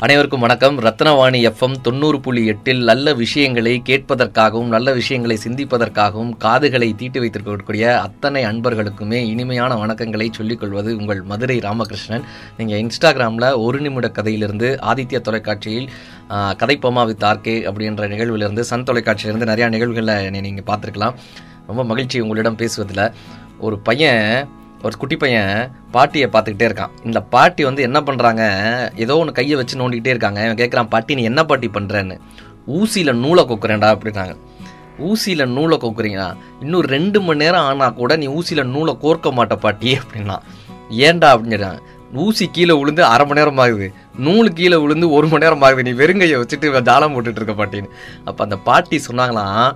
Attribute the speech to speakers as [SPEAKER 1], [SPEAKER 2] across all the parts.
[SPEAKER 1] அனைவருக்கும் வணக்கம். ரத்னவாணி எஃப்எம் தொண்ணூறு புள்ளி எட்டில் நல்ல விஷயங்களை கேட்பதற்காகவும் நல்ல விஷயங்களை சிந்திப்பதற்காகவும் காதுகளை தீட்டி வைத்திருக்கக்கூடிய அத்தனை அன்பர்களுக்குமே இனிமையான வணக்கங்களை சொல்லிக் கொள்வது உங்கள் மதுரை ராமகிருஷ்ணன். நீங்கள் இன்ஸ்டாகிராமில் ஒரு நிமிட கதையிலிருந்து ஆதித்ய தொலைக்காட்சியில் கதைப்பமா வித் ஆர்கே அப்படின்ற நிகழ்விலிருந்து சன் தொலைக்காட்சியிலிருந்து நிறையா நிகழ்வுகளை என்னை நீங்கள் பார்த்துருக்கலாம். ரொம்ப மகிழ்ச்சி உங்களிடம் பேசுவதில். ஒரு பையன் ஒரு குட்டி பையன் பாட்டியை பார்த்துக்கிட்டே இருக்கான். இந்த பாட்டி வந்து என்ன பண்ணுறாங்க ஏதோ ஒன்று கையை வச்சு நோண்டிக்கிட்டே இருக்காங்க. இவன் கேட்குறான் பாட்டி நீ என்ன பாட்டி பண்ணுறேன்னு ஊசியில் நூலை கொக்குறேன்டா அப்படின்னாங்க ஊசியில் நூலை கொக்குறீங்களா? இன்னும் ரெண்டு மணி நேரம் ஆனால் கூட நீ ஊசியில் நூலை கோர்க்க மாட்ட பாட்டி அப்படின்னா. ஏன்டா அப்படின்னு ஊசி கீழே விழுந்து அரை மணி நேரம் ஆகுது. நூல் கீழே விழுந்து ஒரு மணி நேரம் ஆகுது. நீ வெறுங்கையை வச்சுட்டு ஜாலம் போட்டுட்டு இருக்க பாட்டின்னு. அப்போ அந்த பாட்டி சொன்னாங்களாம்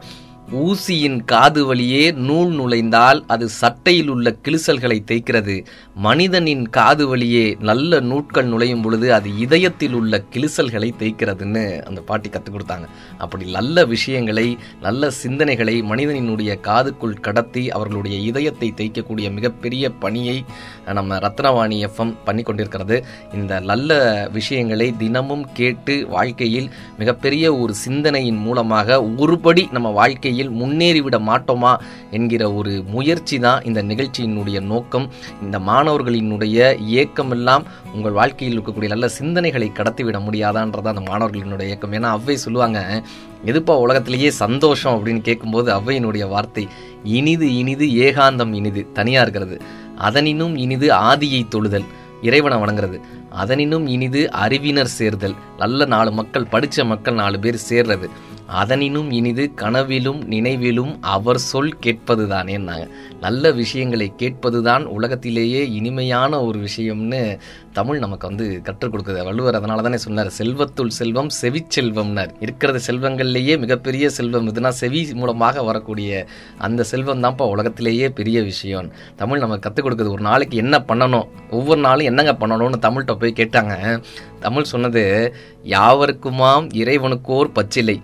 [SPEAKER 1] ஊசியின் காது வழியே நூல் நுழைந்தால் அது சட்டையில் உள்ள கிழிசல்களை தேய்க்கிறது. மனிதனின் காது வழியே நல்ல நூட்கள் நுழையும் பொழுது அது இதயத்தில் உள்ள கிழிசல்களை தேய்க்கிறதுன்னு அந்த பாட்டி கற்றுக் கொடுத்தாங்க. அப்படி நல்ல விஷயங்களை நல்ல சிந்தனைகளை மனிதனினுடைய காதுக்குள் கடத்தி அவர்களுடைய இதயத்தை தேய்க்கக்கூடிய மிகப்பெரிய பணியை நம்ம ரத்னவாணி எஃப்எம் பண்ணி கொண்டிருக்கிறது. இந்த நல்ல விஷயங்களை தினமும் கேட்டு வாழ்க்கையில் மிகப்பெரிய ஒரு சிந்தனையின் மூலமாக ஒருபடி நம்ம வாழ்க்கையை வாழ்க்கையில் முன்னேறிவிட மாட்டோமா என்கிற ஒரு முயற்சி தான் இந்த நிகழ்ச்சியினுடைய நோக்கம். இந்த மாணவர்களினுடைய இயக்கமெல்லாம் உங்கள் வாழ்க்கையில் இருக்கக்கூடிய நல்ல சிந்தனைகளை கடத்திவிட முடியாதான்றதான் அந்த மாணவர்களினுடைய இயக்கம் ஏன்னா அவ்வை சொல்லுவாங்க எதுப்பா உலகத்திலேயே சந்தோஷம்? அப்படின்னு கேட்கும்போது அவ்வையினுடைய வார்த்தை இனிது இனிது ஏகாந்தம் இனிது தனியாக இருக்கிறது. அதனினும் இனிது ஆதியை தொழுதல் இறைவனை வணங்குறது. அதனினும் இனிது அறிவினர் சேர்தல் நல்ல நாலு மக்கள் படித்த மக்கள் நாலு பேர் சேர்றது. அதனினும் இனிது கனவிலும் நினைவிலும் அவர் சொல் கேட்பதுதானேன்னாங்க நல்ல விஷயங்களை கேட்பதுதான் உலகத்திலேயே இனிமையான ஒரு விஷயம்னு தமிழ் நமக்கு வந்து கற்றுக் கொடுக்குது. வள்ளுவர் அதனால தானே சொன்னார் செல்வத்துள் செல்வம் செவிச்செல்வம்னார் இருக்கிற செல்வங்கள்லேயே மிகப்பெரிய செல்வம். இதுனா செவி மூலமாக வரக்கூடிய அந்த செல்வம் தான்ப்பா உலகத்திலேயே பெரிய விஷயம். தமிழ் நமக்கு கற்றுக் கொடுக்குது. ஒரு நாளைக்கு என்ன பண்ணணும்? ஒவ்வொரு நாளும் என்னங்க பண்ணணும்னு தமிழ்கிட்ட போய் கேட்டாங்க. தமிழ் சொன்னது யாவருக்குமாம் இறைவனுக்கோர் பச்சிலை.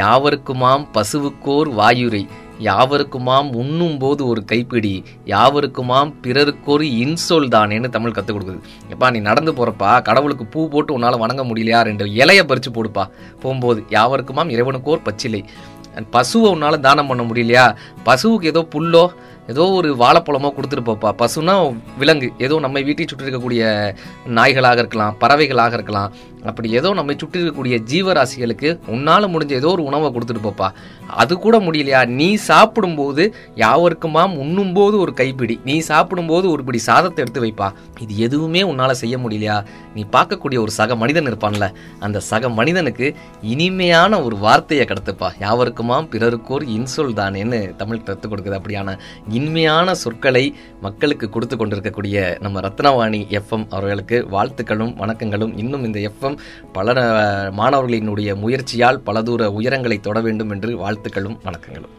[SPEAKER 1] யாவருக்குமாம் பசுவுக்கோர் வாயுரை யாவருக்குமாம் உண்ணும் போது ஒரு கைப்பிடி யாவருக்குமாம் பிறருக்கொரு இன்சொல் தானேன்னு தமிழ் கற்றுக் கொடுக்குது. எப்பா நீ நடந்து போகிறப்பா கடவுளுக்கு பூ போட்டு உன்னால் வணங்க முடியலையா ரெண்டு இலைய பறித்து போடுப்பா. போகும்போது யாவருக்குமாம் இறைவனுக்கோர் பச்சிலை. பசுவை உன்னால் தானம் பண்ண முடியலையா? பசுவுக்கு ஏதோ புல்லோ ஏதோ ஒரு வாழைப்பழமோ கொடுத்துட்டு போப்பா பசுனா விலங்கு ஏதோ நம்ம வீட்டை சுற்றி இருக்கக்கூடிய நாய்களாக இருக்கலாம் பறவைகளாக இருக்கலாம். அப்படி ஏதோ நம்மை சுற்றி இருக்கக்கூடிய ஜீவராசிகளுக்கு உன்னால் முடிஞ்ச ஏதோ ஒரு உணவை கொடுத்துட்டு போப்பா. அது கூட முடியலையா? நீ சாப்பிடும்போது யாவருக்குமாம் உண்ணும்போது ஒரு கைப்பிடி. நீ சாப்பிடும்போது ஒரு பிடி சாதத்தை எடுத்து வைப்பா. இது எதுவுமே உன்னால் செய்ய முடியலையா? நீ பார்க்கக்கூடிய ஒரு சக மனிதன் இருப்பான்ல. அந்த சக மனிதனுக்கு இனிமையான ஒரு வார்த்தையை கடத்துப்பா. யாவருக்குமாம் பிறருக்கோர் இன்சொல் தானேன்னு தமிழ் கற்றுக் கொடுக்குது அப்படியான இனிமையான சொற்களை மக்களுக்கு கொடுத்து கொண்டிருக்கக்கூடிய நம்ம ரத்னவாணி எஃப்எம் அவர்களுக்கு வாழ்த்துக்களும் வணக்கங்களும். இன்னும் இந்த எஃப்எம் பல மாணவர்களினுடைய முயற்சியால் பல தூர உயரங்களை தொட வேண்டும் என்று வாழ்த்துக்களும் வணக்கங்களும்.